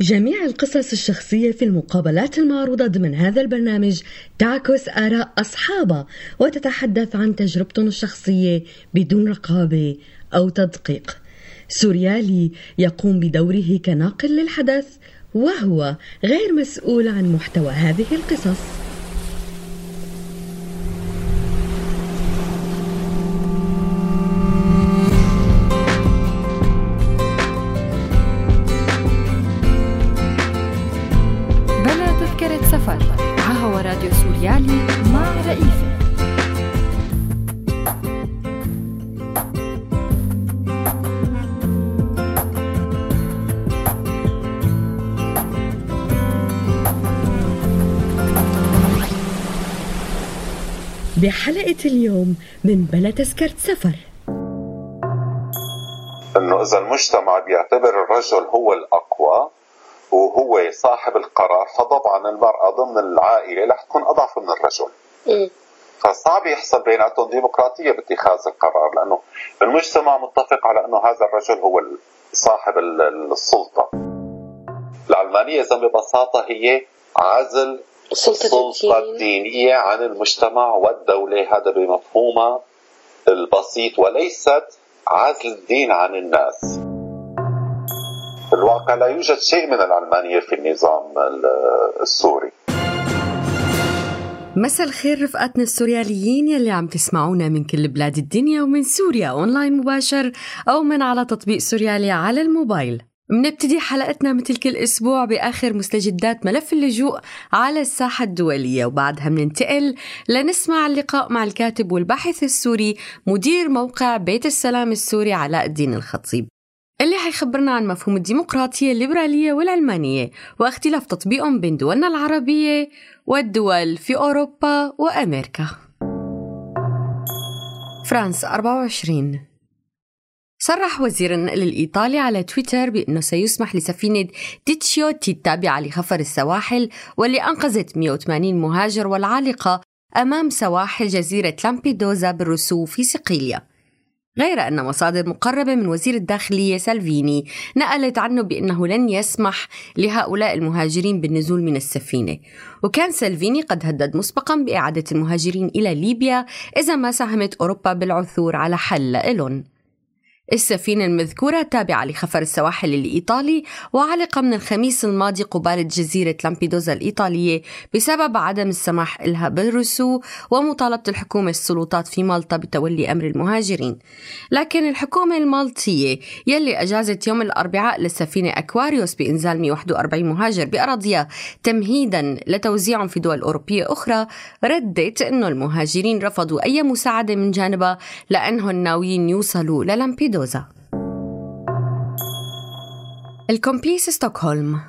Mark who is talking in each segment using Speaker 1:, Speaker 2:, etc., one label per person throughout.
Speaker 1: جميع القصص الشخصية في المقابلات المعروضة ضمن هذا البرنامج تعكس آراء أصحابها وتتحدث عن تجربتهم الشخصية بدون رقابة أو تدقيق. سوريالي يقوم بدوره كناقل للحدث وهو غير مسؤول عن محتوى هذه القصص. بحلقة اليوم من بلا تذكرة سفر
Speaker 2: إنه إذا المجتمع بيعتبر الرجل هو الأقوى وهو صاحب القرار فطبعا المرأة ضمن العائلة رح تكون أضعف من الرجل. فصعب يحصل بيناتهم ديمقراطية باتخاذ القرار لأنه المجتمع متفق على أنه هذا الرجل هو صاحب السلطة. العلمانية إذا ببساطة هي عزل السلطة, السلطة الدينية عن المجتمع والدولة هذا بمفهومها البسيط وليست عزل الدين عن الناس. في الواقع لا يوجد شيء من العلمانية في النظام السوري.
Speaker 1: مساء الخير رفقاتنا السورياليين يلي عم تسمعونا من كل بلاد الدنيا ومن سوريا أونلاين مباشر أو من على تطبيق سوريالي على الموبايل. منبتدي حلقتنا مثل كل أسبوع بآخر مستجدات ملف اللجوء على الساحة الدولية وبعدها مننتقل لنسمع اللقاء مع الكاتب والباحث السوري مدير موقع بيت السلام السوري علاء الدين الخطيب اللي حيخبرنا عن مفهوم الديمقراطية الليبرالية والعلمانية واختلاف تطبيقهم بين دولنا العربية والدول في أوروبا وأمريكا. فرانس 24 صرح وزير النقل الإيطالي على تويتر بأنه سيسمح لسفينة ديتشيوتي التابعة لخفر السواحل واللي أنقذت 180 مهاجر والعالقة أمام سواحل جزيرة لامبيدوزا بالرسو في صقلية غير أن مصادر مقربة من وزير الداخلية سالفيني نقلت عنه بأنه لن يسمح لهؤلاء المهاجرين بالنزول من السفينة. وكان سالفيني قد هدد مسبقا بإعادة المهاجرين إلى ليبيا إذا ما ساهمت أوروبا بالعثور على حل لإلهم السفينة المذكورة تابعة لخفر السواحل الإيطالي وعلق من الخميس الماضي قبالة جزيرة لامبيدوزا الإيطالية بسبب عدم السماح لها بالرسو ومطالبة الحكومة السلطات في مالطا بتولي أمر المهاجرين. لكن الحكومة المالطية يلي أجازت يوم الأربعاء للسفينة أكواريوس بإنزال 141 مهاجر بأراضيها تمهيدا لتوزيعهم في دول أوروبية أخرى ردت أنه المهاجرين رفضوا أي مساعدة من جانبها لأنهم ناويين يوصلوا للامبيدوزا. ميدوزا الكومبيس ستوكهولم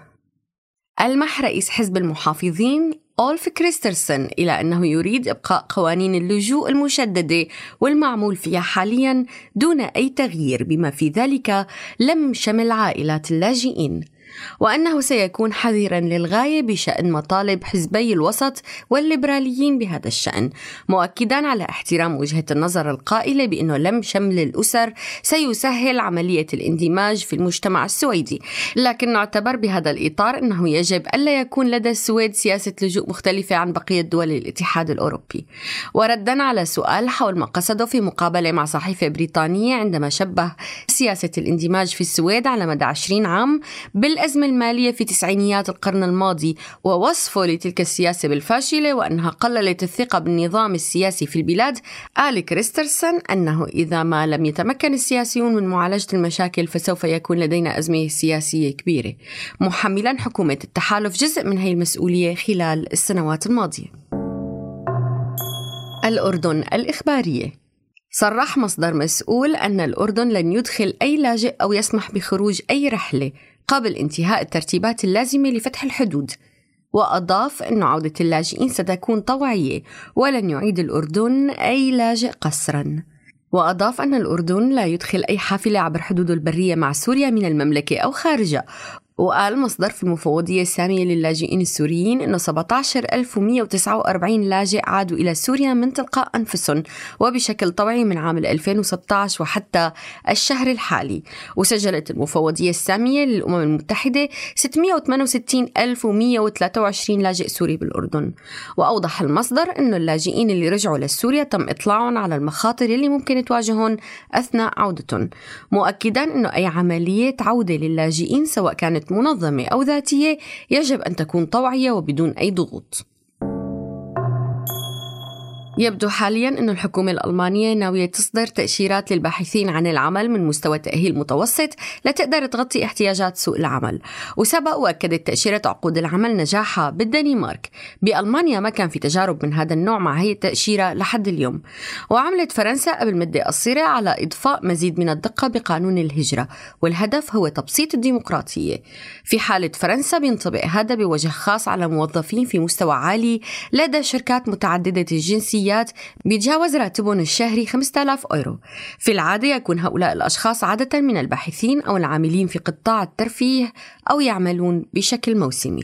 Speaker 1: ألمح رئيس حزب المحافظين أولف كريسترسن إلى أنه يريد إبقاء قوانين اللجوء المشددة والمعمول فيها حاليا دون أي تغيير بما في ذلك لم شمل عائلات اللاجئين. وأنه سيكون حذرا للغاية بشأن مطالب حزبي الوسط والليبراليين بهذا الشأن مؤكدا على احترام وجهة النظر القائلة بأنه لم شمل الأسر سيسهل عملية الاندماج في المجتمع السويدي. لكن اعتبر بهذا الإطار أنه يجب ألا يكون لدى السويد سياسة لجوء مختلفة عن بقية دول الاتحاد الأوروبي. وردا على سؤال حول ما قصده في مقابلة مع صحيفة بريطانية عندما شبه سياسة الاندماج في السويد على مدى 20 عام بال الأزمة المالية في تسعينيات القرن الماضي ووصفه لتلك السياسة بالفاشلة وأنها قللت الثقة بالنظام السياسي في البلاد. قال كريسترسن أنه إذا ما لم يتمكن السياسيون من معالجة المشاكل فسوف يكون لدينا أزمة سياسية كبيرة. محملا حكومة التحالف جزء من هذه المسؤولية خلال السنوات الماضية. الأردن الإخبارية صرح مصدر مسؤول أن الأردن لن يدخل أي لاجئ أو يسمح بخروج أي رحلة قبل انتهاء الترتيبات اللازمة لفتح الحدود. وأضاف أن عودة اللاجئين ستكون طوعية ولن يعيد الأردن أي لاجئ قسرا. وأضاف أن الأردن لا يدخل أي حافلة عبر حدوده البرية مع سوريا من المملكة أو خارجها وقال مصدر في المفوضية السامية للاجئين السوريين أنه 17149 لاجئ عادوا إلى سوريا من تلقاء أنفسهم وبشكل طوعي من عام 2016 وحتى الشهر الحالي. وسجلت المفوضية السامية للأمم المتحدة 661123 لاجئ سوري بالأردن. وأوضح المصدر أنه اللاجئين اللي رجعوا لسوريا تم إطلاعهم على المخاطر اللي ممكن تواجههم أثناء عودتهم. مؤكدا أنه أي عملية عودة للاجئين سواء كانت منظمة أو ذاتية يجب أن تكون طوعية وبدون أي ضغوط. يبدو حاليا أن الحكومة الألمانية ناوية تصدر تأشيرات للباحثين عن العمل من مستوى تأهيل متوسط لتقدر تغطي احتياجات سوق العمل. وسبق وأكدت تأشيرة عقود العمل نجاحها بالدنمارك. بألمانيا ما كان في تجارب من هذا النوع مع هي التأشيرة لحد اليوم. وعملت فرنسا قبل مدة قصيرة على إضفاء مزيد من الدقة بقانون الهجرة. والهدف هو تبسيط الديمقراطية. في حالة فرنسا بينطبق هذا بوجه خاص على موظفين في مستوى عالي لدى شركات متعددة الجنسية العمليات بيتجاوز راتبهم الشهري 5000 أورو. في العادة يكون هؤلاء الأشخاص عادة من الباحثين أو العاملين في قطاع الترفيه أو يعملون بشكل موسمي.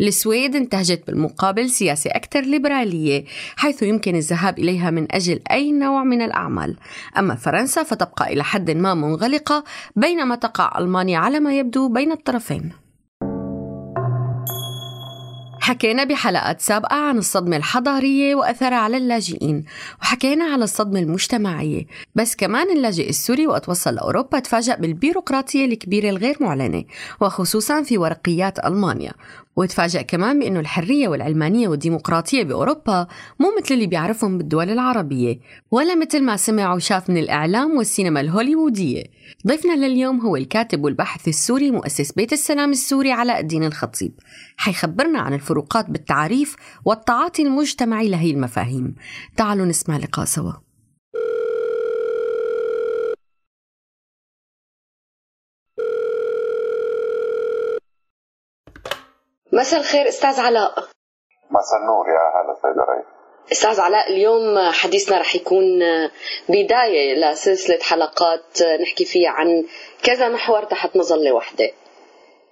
Speaker 1: السويد انتهجت بالمقابل سياسة أكثر ليبرالية حيث يمكن الذهاب إليها من أجل أي نوع من الأعمال. أما فرنسا فتبقى إلى حد ما منغلقة بينما تقع ألمانيا على ما يبدو بين الطرفين. حكينا بحلقات سابقة عن الصدمة الحضارية وأثرها على اللاجئين وحكينا على الصدمة المجتمعية. بس كمان اللاجئ السوري وقت وصل لأوروبا تفاجأ بالبيروقراطية الكبيرة الغير معلنة وخصوصا في ورقيات ألمانيا. وتفاجأ كمان بأنه الحرية والعلمانية والديمقراطية بأوروبا مو مثل اللي بيعرفهم بالدول العربية ولا مثل ما سمع وشاف من الإعلام والسينما الهوليوودية. ضيفنا لليوم هو الكاتب والباحث السوري مؤسس بيت السلام السوري علاء الدين الخطيب. حيخبرنا عن الفروقات بالتعريف والتعاطي المجتمعي لهي المفاهيم. تعالوا نسمع لقاء سوا. مساء الخير أستاذ علاء.
Speaker 2: مساء النور يا هلا سيدة ريف
Speaker 1: أستاذ علاء اليوم حديثنا رح يكون بداية لسلسلة حلقات نحكي فيها عن كذا محور تحت مظلة واحدة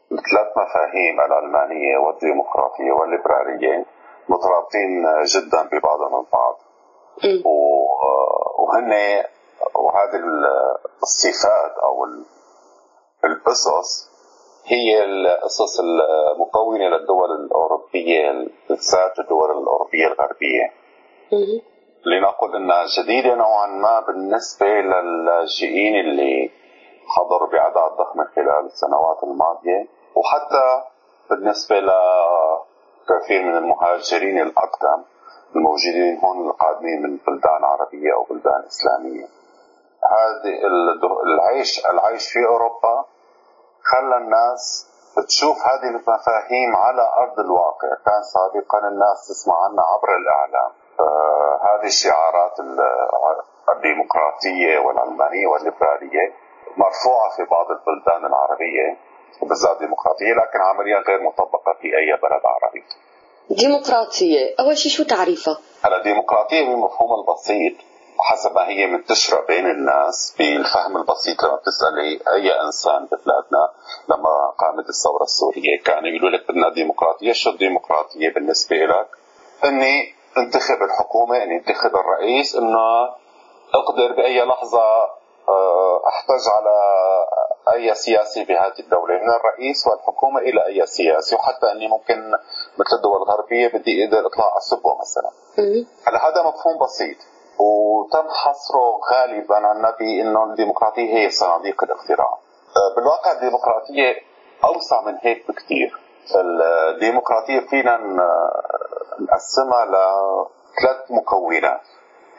Speaker 2: ثلاث مفاهيم العلمانية والديمقراطية والليبرالية مترابطين جدا ببعضهم البعض وهن وهذه الصفات أو القصص هي القصص المكونة للدول الأوروبية الثلاث الدول الأوروبية الغربية. لنقل أنها جديدة نوعا ما بالنسبة للاجئين اللي حضروا بأعداد ضخمة خلال السنوات الماضية وحتى بالنسبة لكثير من المهاجرين الأقدم الموجودين هون القادمين من بلدان عربية أو بلدان إسلامية. هذه العيش العيش في أوروبا خلى الناس تشوف هذه المفاهيم على أرض الواقع. كان سابقا الناس تسمع عنها عبر الإعلام. آه هذه الشعارات الديمقراطية والعلمانية والليبرالية مرفوعة في بعض البلدان العربية وبالذات ديمقراطية لكن عمليا غير مطبقة في أي بلد عربي.
Speaker 1: ديمقراطية. أول شيء شو تعريفها؟
Speaker 2: الديمقراطية بمفهوم البسيط. حسب ما هي منتشرة بين الناس بالفهم البسيط لما بتسألي أي إنسان ببلادنا لما قامت الثورة السورية كانوا يقولوا لك بدنا ديمقراطية شو الديمقراطية بالنسبة لك؟ إني انتخب الحكومة إني انتخب الرئيس إنه أقدر بأي لحظة آه، أحتج على أي سياسي بهذه الدولة من الرئيس والحكومة إلى أي سياسي. وحتى إني ممكن مثل الدول الغربية بدي أقدر اطلع اسبه مثلا. هلا هذا مفهوم بسيط. وتم حصره غالبا عنا بانه الديمقراطية هي صناديق الاقتراع آه، بالواقع الديمقراطية أوسع من هيك بكثير الديمقراطية فينا نقسمها لثلاث مكونات.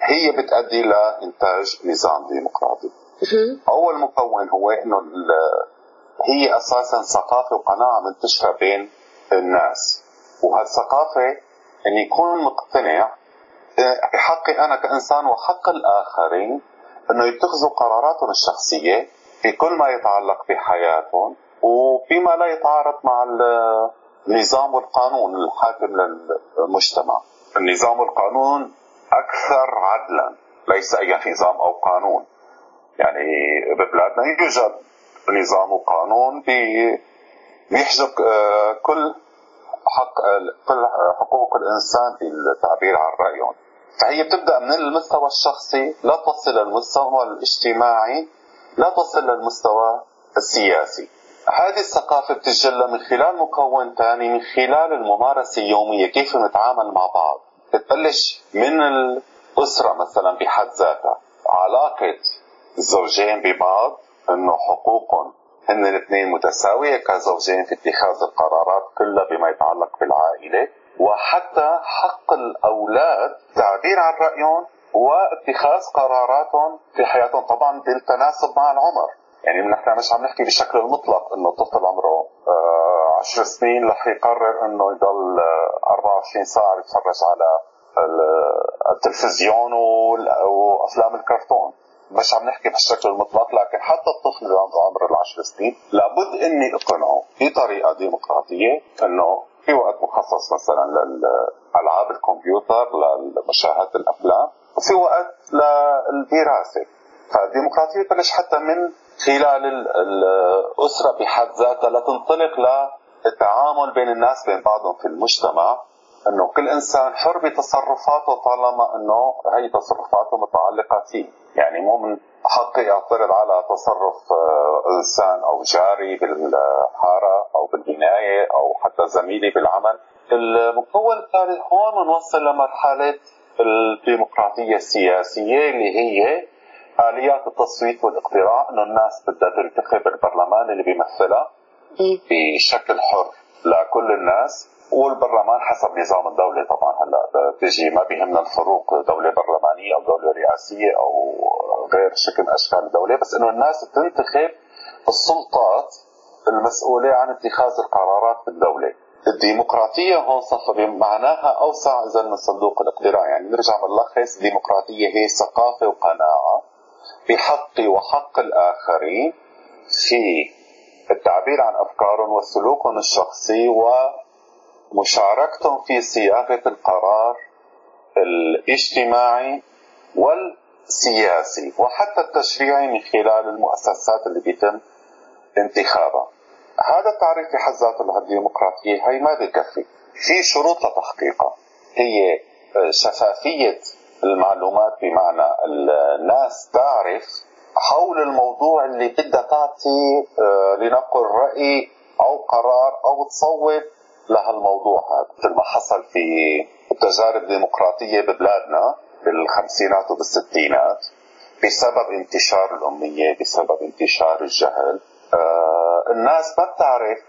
Speaker 2: هي بتؤدي لإنتاج نظام ديمقراطي. أول مكون هو إنه هي أساسا ثقافة وقناعة منتشرة بين الناس. وهالثقافة إن يكون مقتنع بحقي أنا كإنسان وحق الآخرين أنه يتخذوا قراراتهم الشخصية في كل ما يتعلق بحياتهم وفيما لا يتعارض مع النظام والقانون الحاكم للمجتمع. النظام والقانون أكثر عدلا ليس أي نظام أو قانون. يعني ببلادنا يوجد نظام وقانون بيحجب كل حق كل حقوق الإنسان في التعبير عن رأيهم. فهي بتبدأ من المستوى الشخصي لا تصل للمستوى الاجتماعي لا تصل للمستوى السياسي. هذه الثقافة بتتجلى من خلال مكون ثاني من خلال الممارسة اليومية كيف نتعامل مع بعض. بتبلش من الأسرة مثلا بحد ذاتها. علاقة الزوجين ببعض إنه حقوقهم هن الاثنين متساوية كزوجين في اتخاذ القرارات كلها بما يتعلق بالعائلة. وحتى حق الأولاد تعبير عن رأيهم واتخاذ قراراتهم في حياتهم طبعا بالتناسب مع العمر. يعني نحن مش عم نحكي بشكل المطلق إنه الطفل عمره 10 آه، سنين رح يقرر إنه يضل 24 ساعة يتفرج على التلفزيون وأفلام الكرتون. مش عم نحكي بالشكل المطلق لكن حتى الطفل اللي عنده عمر العشر سنين لابد إني أقنعه بطريقة ديمقراطية إنه في وقت مخصص مثلا لالعاب الكمبيوتر لمشاهدة الأفلام وفي وقت للدراسة. فالديمقراطية بلش حتى من خلال الأسرة بحد ذاتها لتنطلق للتعامل بين الناس بين بعضهم في المجتمع. إنه كل إنسان حر بتصرفاته طالما إنه هي تصرفاته متعلقة فيه. يعني مو من حقي اعترض على تصرف آه، إنسان أو جاري بالحارة أو بالبنايه أو حتى زميلي بالعمل. المكون الثالث هون بنوصل لمرحلة الديمقراطية السياسية اللي هي آليات التصويت والاقتراع. إنه الناس بدها تنتخب البرلمان اللي بيمثلها بشكل حر لكل الناس والبرلمان حسب نظام الدولة. طبعا هلأ بتجي ما بيهمنا الفروق دولة برلمانية أو دولة رئاسية أو غير شكل اشكال الدولة. بس إنه الناس تنتخب السلطات المسؤولة عن اتخاذ القرارات بالدولة. الديمقراطية هون صفى معناها أوسع إذا من صندوق الاقتراع. يعني نرجع بنلخص الديمقراطية هي ثقافة وقناعة بحقي وحق الآخرين في التعبير عن أفكارهم وسلوكهم الشخصي ومشاركتهم في صياغة القرار الاجتماعي والسياسي وحتى التشريعي من خلال المؤسسات اللي بيتم انتخابها. هذا التعريف في حد ذاته للديمقراطية هي ما بكفي في شروط لتحقيقها. هي شفافية المعلومات بمعنى الناس تعرف حول الموضوع اللي بدها تعطي آه، لنقل رأي أو قرار أو تصوت لهالموضوع هذا. مثل ما حصل في التجارب الديمقراطية ببلادنا بالخمسينات وبالستينات بسبب انتشار الأمية بسبب انتشار الجهل. آه، الناس ما بتعرف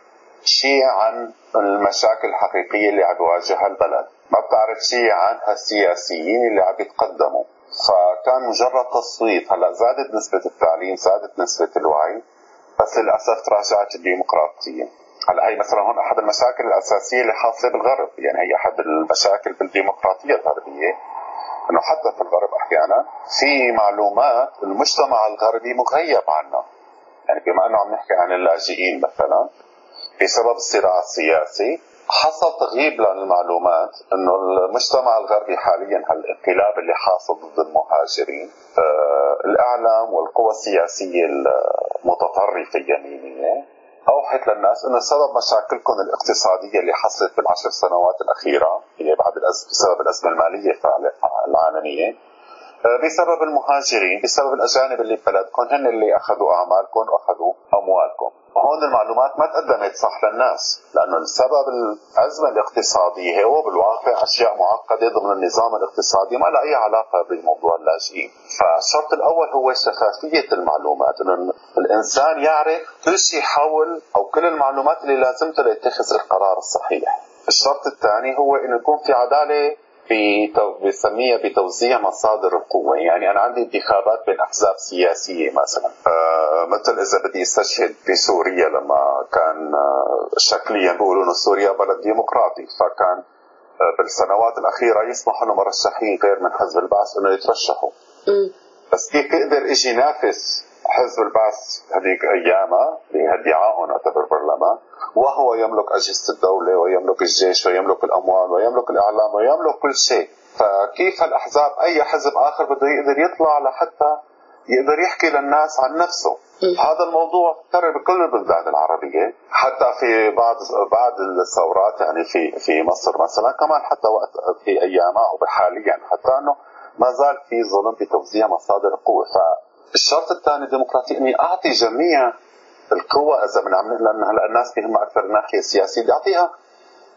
Speaker 2: شيء عن المشاكل الحقيقية اللي عم يواجهها البلد. ما بتعرف شيء عن هالسياسيين اللي عم يتقدموا. فكان مجرد تصويت. هلأ زادت نسبة التعليم زادت نسبة الوعي بس للأسف تراجعت الديمقراطية. هلأ هي مثلا هون أحد المشاكل الأساسية اللي حاصلة بالغرب. يعني هي أحد المشاكل بالديمقراطية الغربية. أنه حتى في الغرب أحيانا في معلومات المجتمع الغربي مغيب عنها يعني بما أنه عم نحكي عن اللاجئين مثلا بسبب الصراع السياسي حصل تغييب للمعلومات أنه المجتمع الغربي حاليا هالانقلاب اللي حاصل ضد المهاجرين آه الإعلام والقوى السياسية المتطرفة اليمينيه أوحت للناس أنه سبب مشاكلكم الاقتصادية اللي حصلت بالعشر سنوات الأخيرة هي بعد الأزمة بسبب الأزمة المالية العالمية. آه، بسبب المهاجرين بسبب الأجانب اللي ببلدكم هن اللي أخذوا أعمالكم وأخذوا أموالكم. هون المعلومات ما تقدمت صح للناس لأنه السبب الأزمة الاقتصادية هو بالواقع أشياء معقدة ضمن النظام الاقتصادي ما لها أي علاقة بموضوع اللاجئين. فالشرط الأول هو شفافيه المعلومات إنه الإنسان يعرف كل شيء حول أو كل المعلومات اللي لازمته ليتخذ القرار الصحيح. الشرط الثاني هو إنه يكون في عدالة بسميها بتوزيع مصادر القوة. يعني أنا عندي انتخابات بين أحزاب سياسية مثلا. آه مثل إذا بدي أستشهد بسوريا لما كان آه شكليا بيقولوا إنه سوريا بلد ديمقراطي. فكان آه بالسنوات الأخيرة يسمحوا لمرشحين غير من حزب البعث إنه يترشحوا. بس كيف يقدر يجي ينافس حزب البعث هذيك ايامها بادعائهم أعتبر برلمان وهو يملك أجهزة الدولة ويملك الجيش ويملك الأموال ويملك الإعلام ويملك كل شيء. فكيف هالاحزاب أي حزب آخر بده يقدر يطلع لحتى يقدر يحكي للناس عن نفسه؟ هذا الموضوع تكرر بكل البلدان العربية حتى في بعض بعض الثورات يعني في في مصر مثلا كمان حتى وقت في أيامها أو حاليا حتى أنه ما زال في ظلم في توزيع مصادر القوه فالشرط الثاني الديمقراطي إني أعطي جميع القوى إذا بنعمل لأن هلا الناس بيهمها أكثر الناحية السياسية بدي اعطيها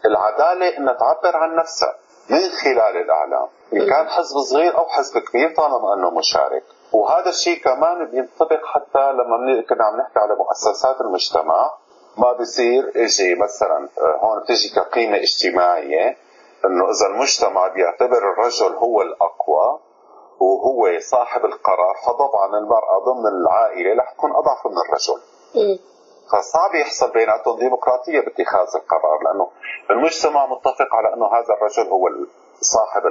Speaker 2: العدالة إنها تعبر عن نفسها من خلال الإعلام. إن كان حزب صغير أو حزب كبير طالما أنه مشارك. وهذا الشيء كمان بينطبق حتى لما كنا عم نحكي على مؤسسات المجتمع ما بصير أجي مثلا آه، هون بتجي كقيمة اجتماعية إنه إذا المجتمع بيعتبر الرجل هو الأقوى وهو صاحب القرار فطبعا المرأة ضمن العائلة رح تكون أضعف من الرجل. فصعب يحصل بيناتهم ديمقراطيه باتخاذ القرار لأنه المجتمع متفق على أنه هذا الرجل هو صاحب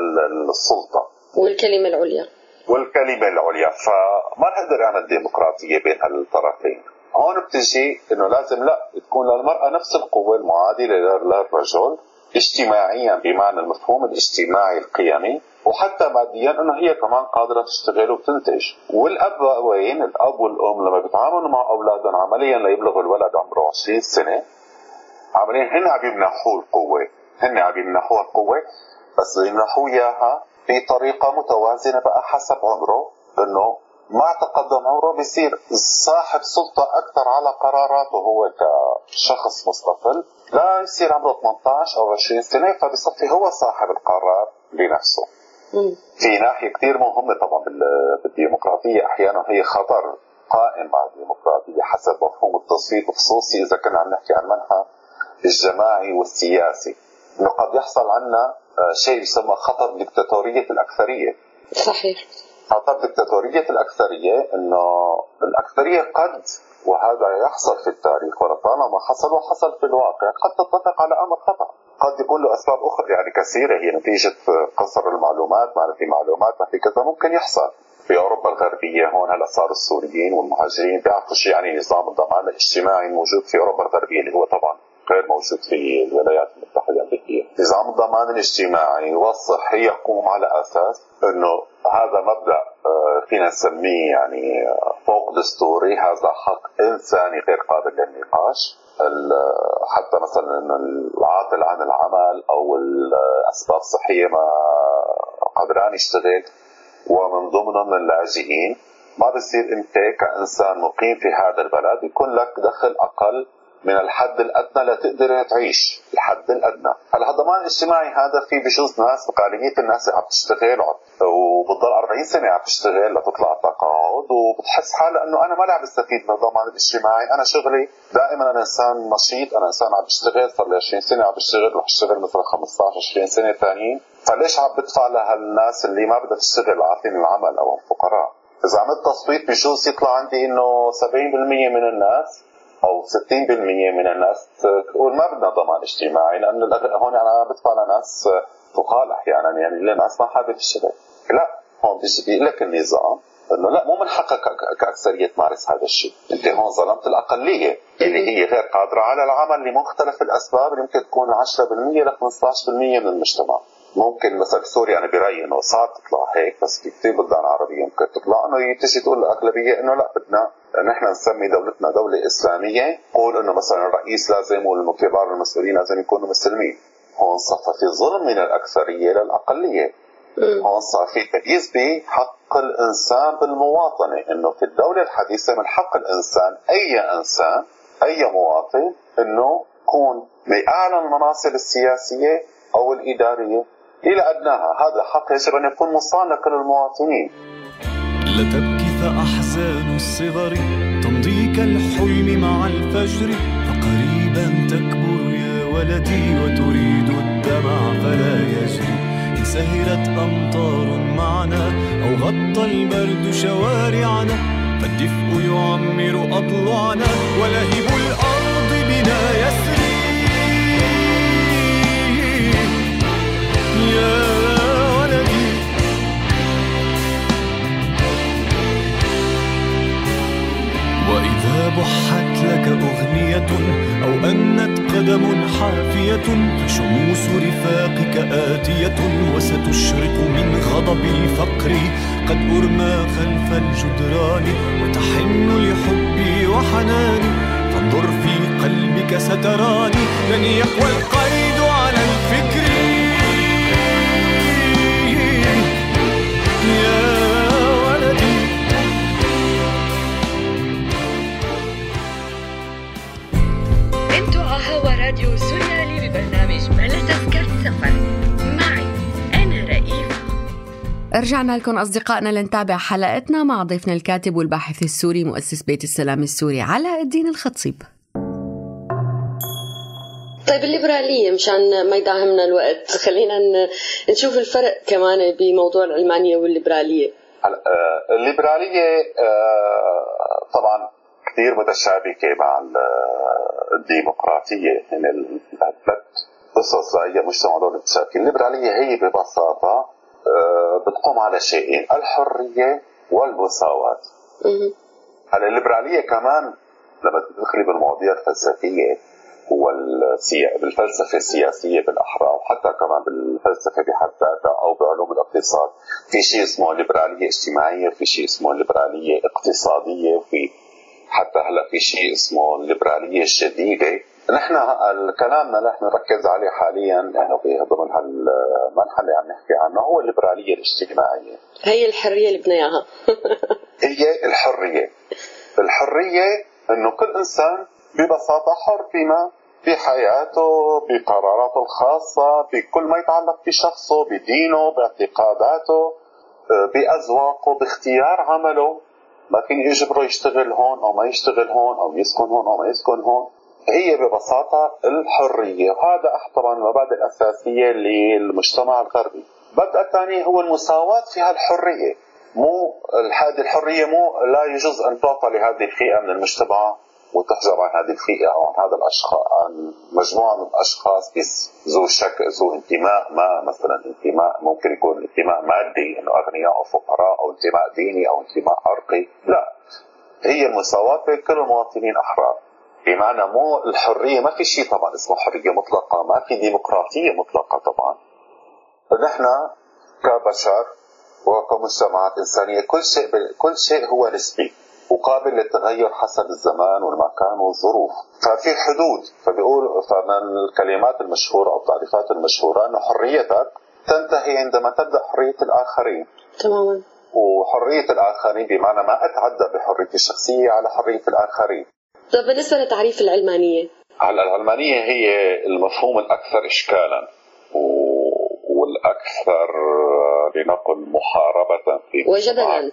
Speaker 2: السلطة.
Speaker 1: والكلمة العليا.
Speaker 2: والكلمة العليا فما نقدر نعمل ديمقراطيه بين هالطرفين هون بتجي إنه لازم لا تكون للمرأة نفس القوة المعادلة للرجل اجتماعيا بمعنى المفهوم الاجتماعي القيمي وحتى ماديا إنه هي كمان قادرة تشتغل وتنتج. والابوين الأب والأم لما بيتعاملوا مع أولادهم عمليا ليبلغ الولد عمره 20 سنة. عمليا هن عم يمنحوه القوة هن عم يمنحوه القوة بس بيمنحوه إياها بطريقة متوازنة بقى حسب عمره إنه مع تقدم عمره بيصير. صاحب سلطة أكثر على قراراته هو كشخص مستقل. لا يصير عمره 18 أو 20 سنة فبصفي هو صاحب القرار لنفسه. في ناحية كثير مهمة طبعا بالديمقراطية. أحيانا هي خطر قائم مع الديمقراطية حسب مفهوم التصويت وخصوصي إذا كنا عم نحكي عن منحى الجماعي والسياسي. إنه قد يحصل عنا آه، شيء يسمى خطر دكتاتوريه الأكثرية.
Speaker 1: صحيح.
Speaker 2: خطر دكتاتوريه الأكثرية إنه الأكثرية قد وهذا يحصل في التاريخ ولطالما حصل وحصل في الواقع قد تتفق على أمر خطأ قد يكون له أسباب أخرى يعني كثيرة هي نتيجة قصر المعلومات ما في معلومات ما في كذا ممكن يحصل في أوروبا الغربية هون هلأ صاروا السوريين والمهاجرين بيعرفوا شو يعني نظام الضمان الاجتماعي الموجود في أوروبا الغربية اللي هو طبعا غير موجود في الولايات المتحدة الأمريكية. نظام الضمان الاجتماعي والصحي يقوم على أساس إنه هذا مبدأ آه، فينا نسميه يعني آه، فوق دستوري. هذا حق إنساني غير قابل للنقاش. حتى مثلا إنه العاطل عن العمل أو الأسباب الصحية ما قدران يشتغل ومن ضمنهم اللاجئين. ما بصير أنت كإنسان مقيم في هذا البلد يكون لك دخل أقل من الحد الأدنى لتقدر تعيش الحد الأدنى. هلا الضمان الاجتماعي هذا في بجوز ناس غالبيه الناس عم تشتغل وبتضل 40 سنة عم تشتغل لتطلع التقاعد وبتحس حالها إنه أنا ما عم بستفيد من الضمان الاجتماعي. أنا شغلي دائما أنا إنسان نشيط أنا إنسان عم بشتغل صار لي 20 سنة عم بشتغل رح أشتغل مثلا 15 20 سنة ثانيين فليش عم بدفع لهالناس اللي ما بدها تشتغل عارفين العمل أو الفقراء؟ إذا عملت تصويت بجوز يطلع عندي إنه 70% من الناس أو 60% من الناس تقول ما بدنا ضمان اجتماعي لأنه هون أنا بدفع لناس تقال أحيانا يعني لناس ما حابه تشتغل. لا هون بيجي بيقول لك النظام إنه لا مو من حقك كأكثرية تمارس هذا الشيء، أنت هون ظلمت الأقلية اللي هي غير قادرة على العمل لمختلف الأسباب اللي ممكن تكون 10% ل 15% من المجتمع. ممكن مثلا سوريا أنا برأيي إنه صعب تطلع هيك بس في كثير بلدان عربية ممكن تطلع إنه تجي تقول الاغلبيه إنه لا بدنا نحن نسمي دولتنا دولة إسلامية. قول إنه مثلا الرئيس لازم والكبار المسؤولين لازم يكونوا مسلمين. هون صار في ظلم من الأكثرية للاقليه هون صار في تمييز بحق الإنسان بالمواطنة إنه في الدولة الحديثة من حق الإنسان أي إنسان أي مواطن إنه يكون بأعلى المناصب السياسية أو الإدارية إلى أدناها. هذا حق يجب أن يكون مصان لكل المواطنين
Speaker 3: لا تبكي فأحزان الصغر تمضي كالحلم مع الفجر فقريبا تكبر يا ولدي وتريد الدمع فلا يجري سهرت أمطار معنا أو غطى البرد شوارعنا فالدفء يعمر أضلاعنا ولهب الأرض بنا يسري. وإذا بحت لك أغنية أو أنت قدم حافية فشموس رفاقك آتية وستشرق من غضب الفقر قد أرمى خلف الجدران وتحن لحبي وحناني فانظر في قلبك ستراني لن يقوى القيد على الفكر
Speaker 1: راديو سوريالي ببرنامج بلا تذكرة سفر معي أنا رئيفة. رجعنا لكم أصدقائنا لنتابع حلقتنا مع ضيفنا الكاتب والباحث السوري مؤسس بيت السلام السوري علاء الدين الخطيب.
Speaker 4: طيب الليبرالية مشان ما يداهمنا الوقت خلينا نشوف الفرق كمان بموضوع العلمانية والليبرالية.
Speaker 2: آه، الليبرالية آه، طبعا كثير متشابكة مع الديمقراطية يعني الثلاث قصص هي مجتمع دولة متشابكة الليبرالية هي ببساطة آه، بتقوم على شيئين الحرية والمساواة. هلا الليبرالية كمان لما تدخلي بالمواضيع الفلسفية بالفلسفة السياسية بالاحرى وحتى كمان بالفلسفة بحد ذاتها أو بعلوم الاقتصاد في شيء اسمه ليبرالية اجتماعية في شيء اسمه ليبرالية اقتصادية وفي حتى هلا في شيء اسمه الليبرالية الشديدة. نحن كلامنا اللي نحن نركز عليه حاليا يعني ضمن هالمنحى اللي عم نحكي عنه هو الليبرالية الاجتماعية.
Speaker 4: هي الحرية اللي بدنا اياها
Speaker 2: هي الحرية. الحرية إنه كل إنسان ببساطة حر فيما في حياته بقراراته الخاصة بكل ما يتعلق بشخصه بدينه باعتقاداته بأذواقه باختيار عمله. فيني يجبره يشتغل هون أو ما يشتغل هون أو يسكن هون أو ما يسكن هون؟ هي ببساطة الحرية. وهذا طبعا المبادئ الأساسية للمجتمع الغربي. المبدأ الثاني هو المساواة في هالحرية. مو هذه الحرية مو لا يجوز أن تعطى لهذه الفئة من المجتمع وتحجب عن هذه الفئة أو عن هذا الأشخاص عن مجموعة من الأشخاص ذو شك ذو انتماء ما مثلا انتماء ممكن يكون انتماء مادي إنه أغنياء أو فقراء أو انتماء ديني أو انتماء عرقي. لا. هي المساواة بين كل المواطنين أحرار. بمعنى مو الحرية ما في شيء طبعا اسمه حرية مطلقة ما في ديمقراطية مطلقة طبعا. نحن كبشر وكمجتمعات إنسانية كل شيء كل شيء هو نسبي وقابل للتغير حسب الزمان والمكان والظروف. ففي حدود فبيقول فمن الكلمات المشهورة أو التعريفات المشهورة أنه حريتك تنتهي عندما تبدأ حرية الآخرين.
Speaker 4: تماما.
Speaker 2: وحرية الآخرين بمعنى ما أتعدى بحريتي الشخصية على حرية الآخرين.
Speaker 4: طيب بالنسبة لتعريف العلمانية؟
Speaker 2: هلا العلمانية هي المفهوم الأكثر إشكالا والأكثر لنقل محاربة
Speaker 4: في وجدلا.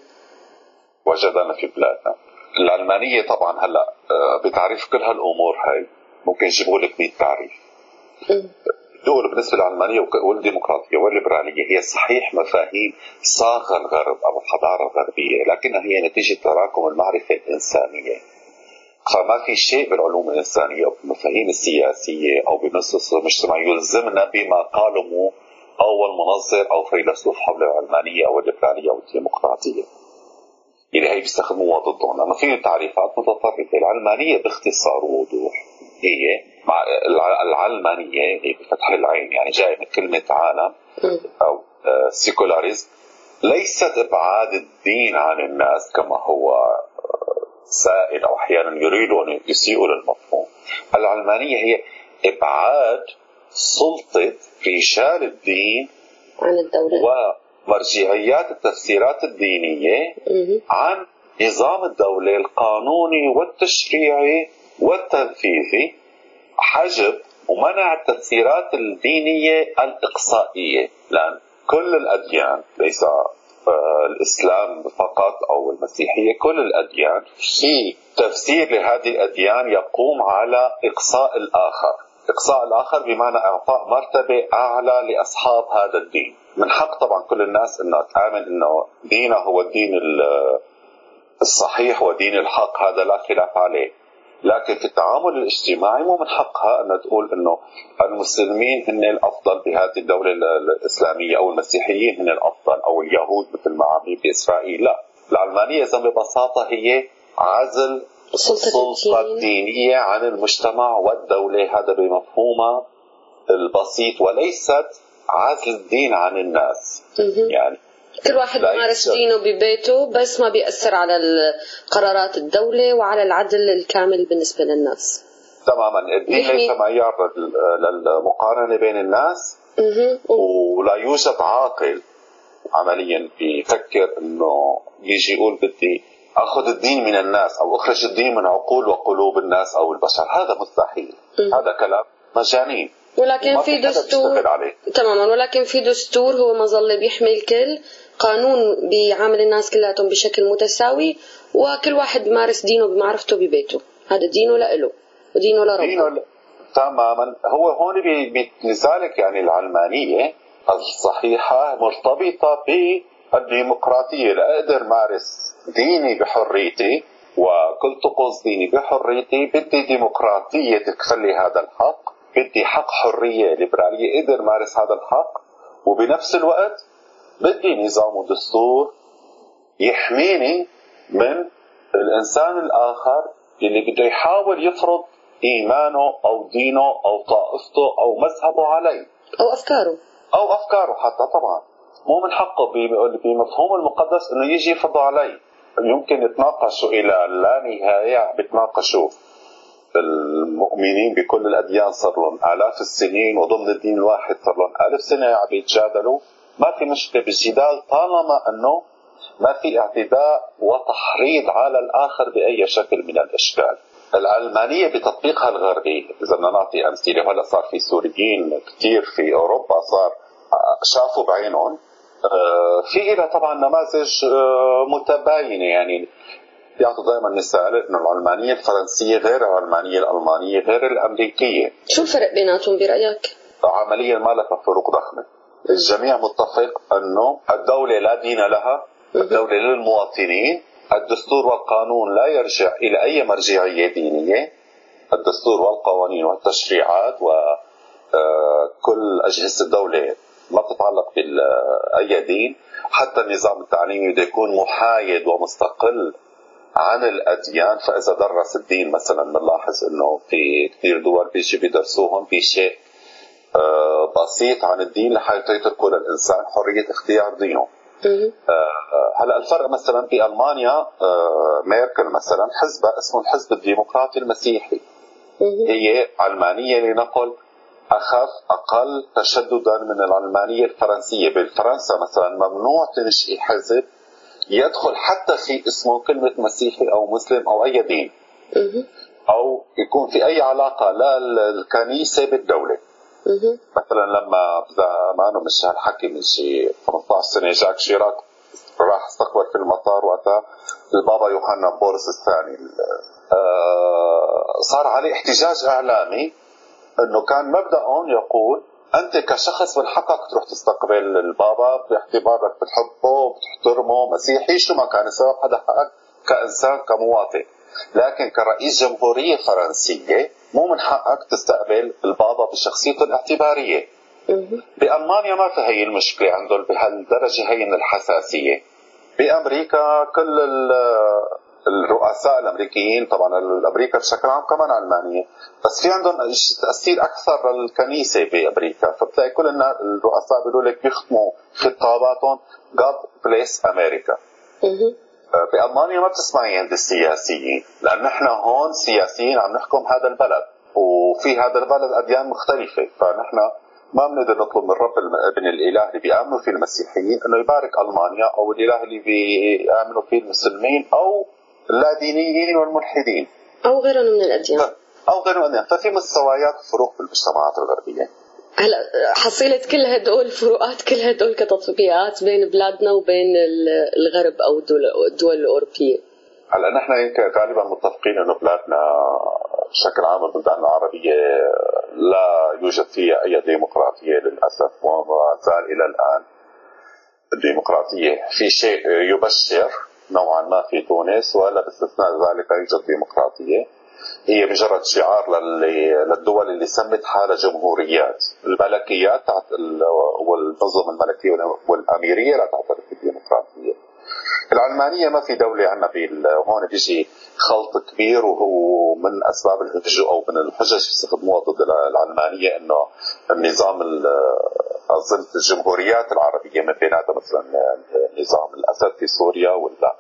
Speaker 2: وجدنا في بلادنا. العلمانية طبعا هلأ آه، بتعريف كل هالأمور هاي. ممكن يجيبوا لك 100 تعريف. الدول بالنسبة للعلمانية والديمقراطية والليبرالية هي صحيح مفاهيم صاغ الغرب أو الحضارة الغربية لكنها هي نتيجة تراكم المعرفة الإنسانية. فما في شيء بالعلوم الإنسانية أو بالمفاهيم السياسية أو بنصوص المجتمع يلزمنا بما قاله أول منظر أو فيلسوف حول العلمانية أو الليبرالية أو الديمقراطية. اللي هي بيستخدموها ضدهم لما في تعريفات متطرفة. العلمانية باختصار ووضوح. هي مع العلمانية هي بفتح العين يعني جاي من كلمة عالم أو سيكولاريزم ليست إبعاد الدين عن الناس كما هو آه، سائد أو أحيانا يريدوا أن يسيئوا للمفهوم. العلمانية هي إبعاد سلطة رجال الدين
Speaker 4: عن الدولة.
Speaker 2: مرجعيات التفسيرات الدينية عن نظام الدولة القانوني والتشريعي والتنفيذي حجب ومنع التفسيرات الدينية الإقصائية. لأن كل الأديان ليس آه، الإسلام فقط أو المسيحية كل الأديان في تفسير لهذه الأديان يقوم على إقصاء الآخر. إقصاء الآخر بمعنى إعطاء مرتبة أعلى لأصحاب هذا الدين. من حق طبعا كل الناس انه تامن إنه دينه هو الدين الصحيح ودين الحق هذا لا خلاف عليه. لكن في التعامل الاجتماعي مو من حقها إن تقول إنه المسلمين هن الأفضل بهذه الدولة الإسلامية أو المسيحيين هن الأفضل أو اليهود مثل ما عم باسرائيل لا العلمانية اذا ببساطة هي عزل السلطة الدينية عن المجتمع والدولة هذا بمفهومها البسيط وليست عزل الدين عن الناس.
Speaker 4: يعني كل واحد بيمارس دينه ببيته بس ما بيأثر على قرارات الدولة وعلى العدل الكامل بالنسبة للناس.
Speaker 2: تماما. الدين ليس معيار للمقارنة بين الناس. ولا يوجد عاقل عمليا بيفكر إنه يجي يقول بدي آخذ الدين من الناس أو أخرج الدين من عقول وقلوب الناس أو البشر. هذا مستحيل. هذا كلام مجانين.
Speaker 4: ولكن في دستور تماما. ولكن في دستور هو مظله بيحمي الكل. قانون بيعامل الناس كلاتهم بشكل متساوي وكل واحد بيمارس دينه بمعرفته ببيته. هذا دينه لإله ودينه لربه دينه
Speaker 2: تماما. هو هون لذلك يعني العلمانية الصحيحة مرتبطة بالديمقراطية. لأقدر مارس ديني بحريتي وكل طقوس ديني بحريتي بدي ديمقراطية تكفلي هذا الحق. بدي حق حرية ليبرالية قدر مارس هذا الحق وبنفس الوقت بدي نظام ودستور يحميني من الإنسان الآخر اللي بده يحاول يفرض إيمانه أو دينه أو طائفته أو مذهبه علي
Speaker 4: أو أفكاره.
Speaker 2: أو أفكاره حتى طبعا. مو من حقه بمفهوم المقدس إنه يجي يفرضه علي. يمكن يتناقشوا إلى لا نهاية بيتناقشوا. المؤمنين بكل الأديان صار لهم آلاف السنين وضمن الدين الواحد صار لهم الف سنة عم يتجادلوا ما في مشكلة بالجدال طالما إنه ما في اعتداء وتحريض على الآخر بأي شكل من الأشكال. العلمانية بتطبيقها الغربي إذا بدنا نعطي أمثلة هلا صار في سوريين كثير في أوروبا صار شافوا بعينهم آه، في لها طبعا نماذج آه، متباينة يعني بيعطوا دائما مثال انه العلمانيه الفرنسية غير العلمانيه الألمانية غير الأمريكية.
Speaker 4: شو الفرق بيناتهم برأيك؟
Speaker 2: عمليا ما لها فروق ضخمة. الجميع متفق أنه الدولة لا دين لها الدولة للمواطنين. الدستور والقانون لا يرجع إلى أي مرجعية دينية. الدستور والقوانين والتشريعات وكل آه، أجهزة الدولة ما بتتعلق باي دين. حتى النظام التعليمي بده يكون محايد ومستقل عن الأديان فإذا درس الدين مثلا بنلاحظ إنه في كثير دول بيجي بيدرسوهم في شيء آه، بسيط عن الدين لحتى يتركوا للإنسان حرية اختيار دينه. آه، هلأ الفرق مثلا بالمانيا آه، ميركل مثلا حزبها اسمه الحزب الديمقراطي المسيحي. هي علمانيه لنقل أخف أقل تشددا من العلمانيه الفرنسية، بفرنسا مثلا ممنوع تنشئي حزب يدخل حتى في اسمه كلمة مسيحي أو مسلم أو أي دين. أو يكون في أي علاقة للكنيسة بالدولة. مثلا لما زمان مش هالحكي من شي 18 سنة جاك شيراك راح استقبل في المطار وقتها البابا يوحنا بولس الثاني. آه، صار عليه احتجاج إعلامي أنه كان مبدأهم يقول أنت كشخص من حقك تروح تستقبل البابا باعتبارك بتحبه بتحترمه مسيحي شو ما كان السبب هذا حقك كإنسان كمواطن. لكن كرئيس جمهورية فرنسية مو من حقك تستقبل البابا بشخصيته الاعتباريه بألمانيا ما في هي المشكلة عندهم بهالدرجة هي من الحساسية. بأمريكا كل الرؤساء الأمريكيين طبعا الأمريكا بشكل عام كمان علمانيه بس في عندهم تأثير أكثر للكنيسه بأمريكا. فبتلاقي كل الرؤساء بيقولوا لك بيختموا خطاباتهم God bless America. بألمانيا ما بتسمعي عند السياسيين لأن نحن هون سياسيين عم نحكم هذا البلد وفي هذا البلد أديان مختلفة. فنحن ما بنقدر نطلب من رب من الإله اللي بيآمنوا فيه المسيحيين إنه يبارك ألمانيا أو الإله اللي بيآمنوا فيه المسلمين أو اللادينيين والملحدين.
Speaker 4: أو غيرهم من الأديان.
Speaker 2: أو غيرهم من الأديان. ففي مستويات فروق في المجتمعات الغربية.
Speaker 4: هلا حصيلة كل هدول الفروقات كل هدول كتطبيقات بين بلادنا وبين الغرب أو الدول الأوروبية؟
Speaker 2: هلا نحن غالبا متفقين إنه بلادنا بشكل عام البلدان العربية لا يوجد فيها أي ديمقراطية للأسف وما زال إلى الآن الديمقراطية. في شيء يبشر نوعا ما في تونس ولا باستثناء ذلك يوجد ديمقراطيه هي مجرد شعار للدول اللي سمت حالها جمهوريات. الملكيات والنظم الملكية والأميرية لا تعترف بالديمقراطيه العلمانية ما في دولة عندنا هون بيجي خلط كبير وهو من أسباب الهجوء أو من الحجج بيستخدموها ضد العلمانية إنه النظام اظن الجمهوريات العربية من بيناتها مثلا نظام الأسد في سوريا ولا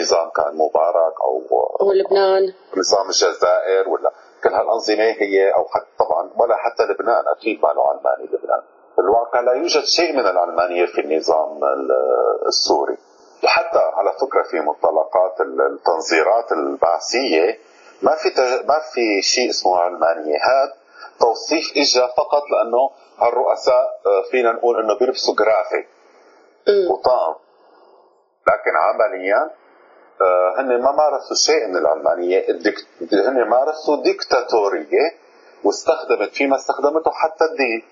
Speaker 2: نظام كان مبارك أو
Speaker 4: ولبنان
Speaker 2: نظام الجزائر ولا كل هالأنظمة هي أو حتى طبعا ولا حتى لبنان أكيد ما له علماني لبنان. بالواقع لا يوجد شيء من العلمانية في النظام السوري. وحتى على فكرة في مطلقات التنظيرات البعثية ما في ما في شيء اسمه علمانية. هذا توصيف اجى فقط لأنه هالرؤساء آه، فينا نقول إنه بيلبسوا جرافي وطعم. لكن عمليا آه، هن ما مارسوا شيء من العلمانية. هن مارسوا ديكتاتورية واستخدمت فيما استخدمته حتى الدين.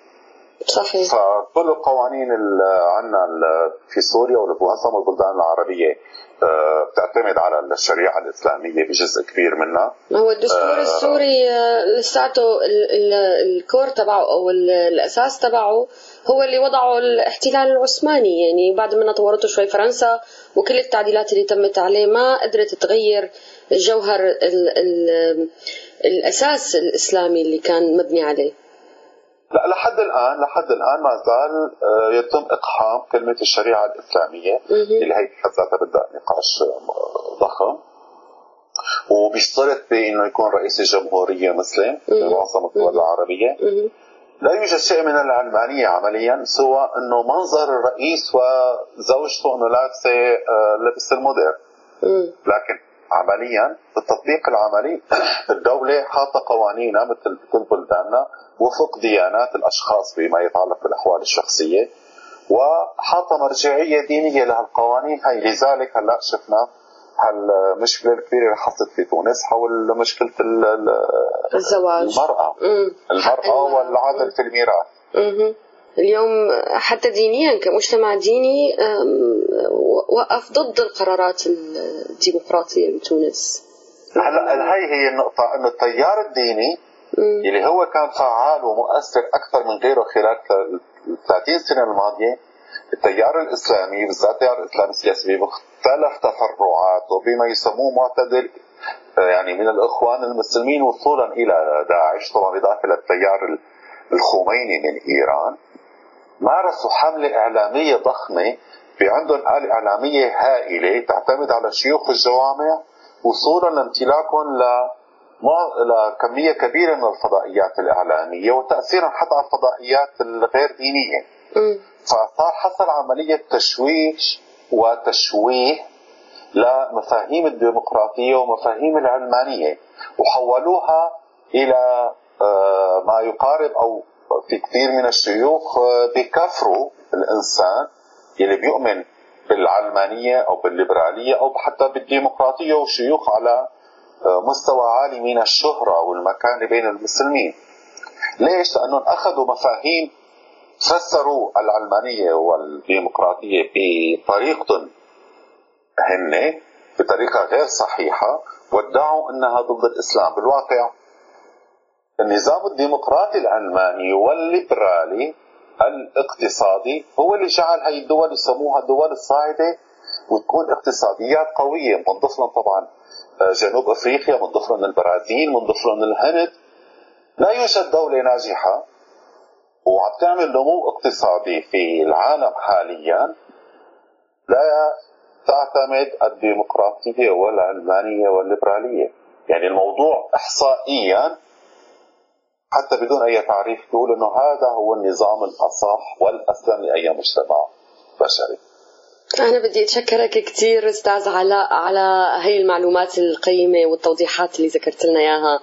Speaker 4: صحيح.
Speaker 2: فكل القوانين اللي عندنا في سوريا ومعظم البلدان العربية آه، بتعتمد على الشريعة الإسلامية بجزء كبير منها.
Speaker 4: هو الدستور آه السوري آه، لساته الكور تبعه أو الأساس تبعه هو اللي وضعه الاحتلال العثماني. يعني بعد ما طورته شوي فرنسا وكل التعديلات اللي تمت عليه ما قدرت تغير جوهر ال ال الأساس الإسلامي اللي كان مبني عليه.
Speaker 2: لا لحد الآن لحد الآن ما زال آه، يتم إقحام كلمة الشريعة الإسلامية اللي هي بحد ذاتها بدها نقاش آه، ضخم. وبيشترط بانه يكون رئيس الجمهورية مسلم من معظم الدول العربية. لا يوجد شيء من العلمانية عمليا سوى إنه منظر الرئيس وزوجته إنه لابسة آه، لبس المودير لكن عمليا بالتطبيق العملي الدولة حاطة قوانينها مثل كل بلداننا وفق ديانات الأشخاص بما يتعلق بالأحوال الشخصية وحاطة مرجعية دينية لهالقوانين. هاي لذلك هلأ شفنا هالمشكلة الكبيرة اللي حصلت في تونس حول مشكلة
Speaker 4: الزواج.
Speaker 2: المرأة. المرأة والعدل في الميراث.
Speaker 4: اليوم حتى دينيا كمجتمع ديني وقف ضد القرارات الديمقراطية بتونس
Speaker 2: هلا هاي هي النقطة انه التيار الديني اللي هو كان فعال ومؤثر أكثر من غيره خلال ال 30 سنة الماضية التيار الإسلامي بالذات التيار الإسلامي السياسي بمختلف تفرعات وبما يسموه معتدل يعني من الإخوان المسلمين وصولا إلى داعش طبعا بالاضافه للتيار الخميني من إيران. مارسوا حملة إعلامية ضخمة في عندهم آلة إعلامية هائلة تعتمد على شيوخ الجوامع وصولا لامتلاكهم ل لكمية كبيرة من الفضائيات الإعلامية وتأثيرا حتى على الفضائيات الغير دينية. فصار حصل عملية تشويش وتشويه لمفاهيم الديمقراطية ومفاهيم العلمانية وحولوها إلى آه، ما يقارب أو في كثير من الشيوخ آه، بكفروا الإنسان اللي بيؤمن بالعلمانية أو بالليبرالية أو حتى بالديمقراطية وشيوخ على آه، مستوى عالي من الشهرة والمكانة بين المسلمين. ليش؟ لأنهم أخذوا مفاهيم فسروا العلمانية والديمقراطية بطريقتهم هن بطريقة غير صحيحة وادعوا إنها ضد الإسلام، بالواقع النظام الديمقراطي العلماني والليبرالي الاقتصادي هو اللي جعل هاي الدول يسموها الدول الصاعدة وتكون اقتصاديات قوية منضف لهم طبعا آه، جنوب أفريقيا منضف لهم البرازيل منضف لهم الهند. لا يوجد دولة ناجحة وعم تعمل نمو اقتصادي في العالم حاليا لا تعتمد الديمقراطية والعلمانية والليبرالية. يعني الموضوع إحصائيا حتى بدون أي تعريف تقول أنه هذا هو النظام الأصح والأسلم لأي مجتمع بشري.
Speaker 4: أنا بدي أتشكرك كثير أستاذ علاء على هي المعلومات القيمة والتوضيحات اللي ذكرت لنا إياها.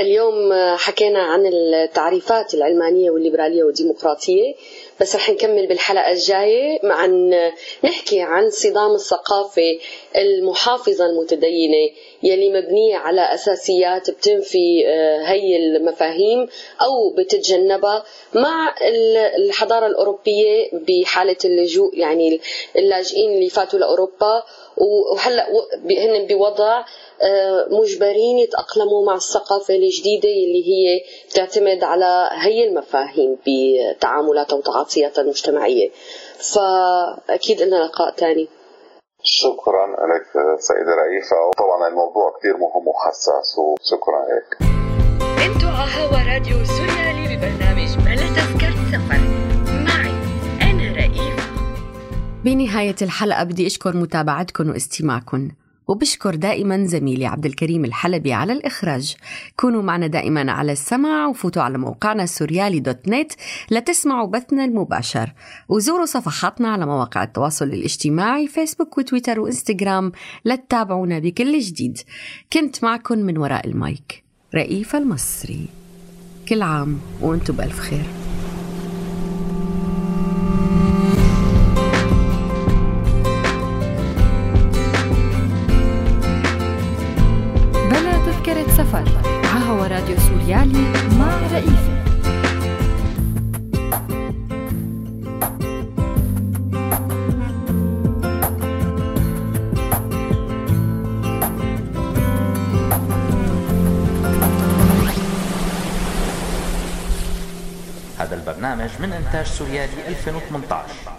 Speaker 4: اليوم حكينا عن التعريفات العلمانية والليبرالية والديمقراطية بس رح نكمل بالحلقة الجاية مع نحكي عن صدام الثقافة المحافظة المتدينة يلي مبنية على أساسيات بتنفي آه، هي المفاهيم أو بتتجنبها مع الحضارة الأوروبية بحالة اللجوء يعني اللاجئين اللي فاتوا لأوروبا وهلا هن بوضع آه، مجبرين يتأقلموا مع الثقافة الجديدة اللي هي بتعتمد على هي المفاهيم بتعاملاتها وتعاطياتها المجتمعية. فأكيد لنا لقاء ثاني
Speaker 2: شكرا لك سيدة رئيفة. وطبعا الموضوع كثير مهم وحساس وشكرا لك.
Speaker 1: أنتوا على هوا راديو بنهاية الحلقة بدي أشكر متابعتكم واستماعكم وبشكر دائما زميلي عبد الكريم الحلبي على الإخراج. كونوا معنا دائما على السمع وفوتوا على موقعنا السوريالي دوت نت لتسمعوا بثنا المباشر. وزوروا صفحاتنا على مواقع التواصل الاجتماعي فيسبوك وتويتر وإنستغرام لتتابعونا بكل جديد. كنت معكم من وراء المايك رئيف المصري. كل عام وأنتم بألف خير.
Speaker 5: من إنتاج سوريالي 2018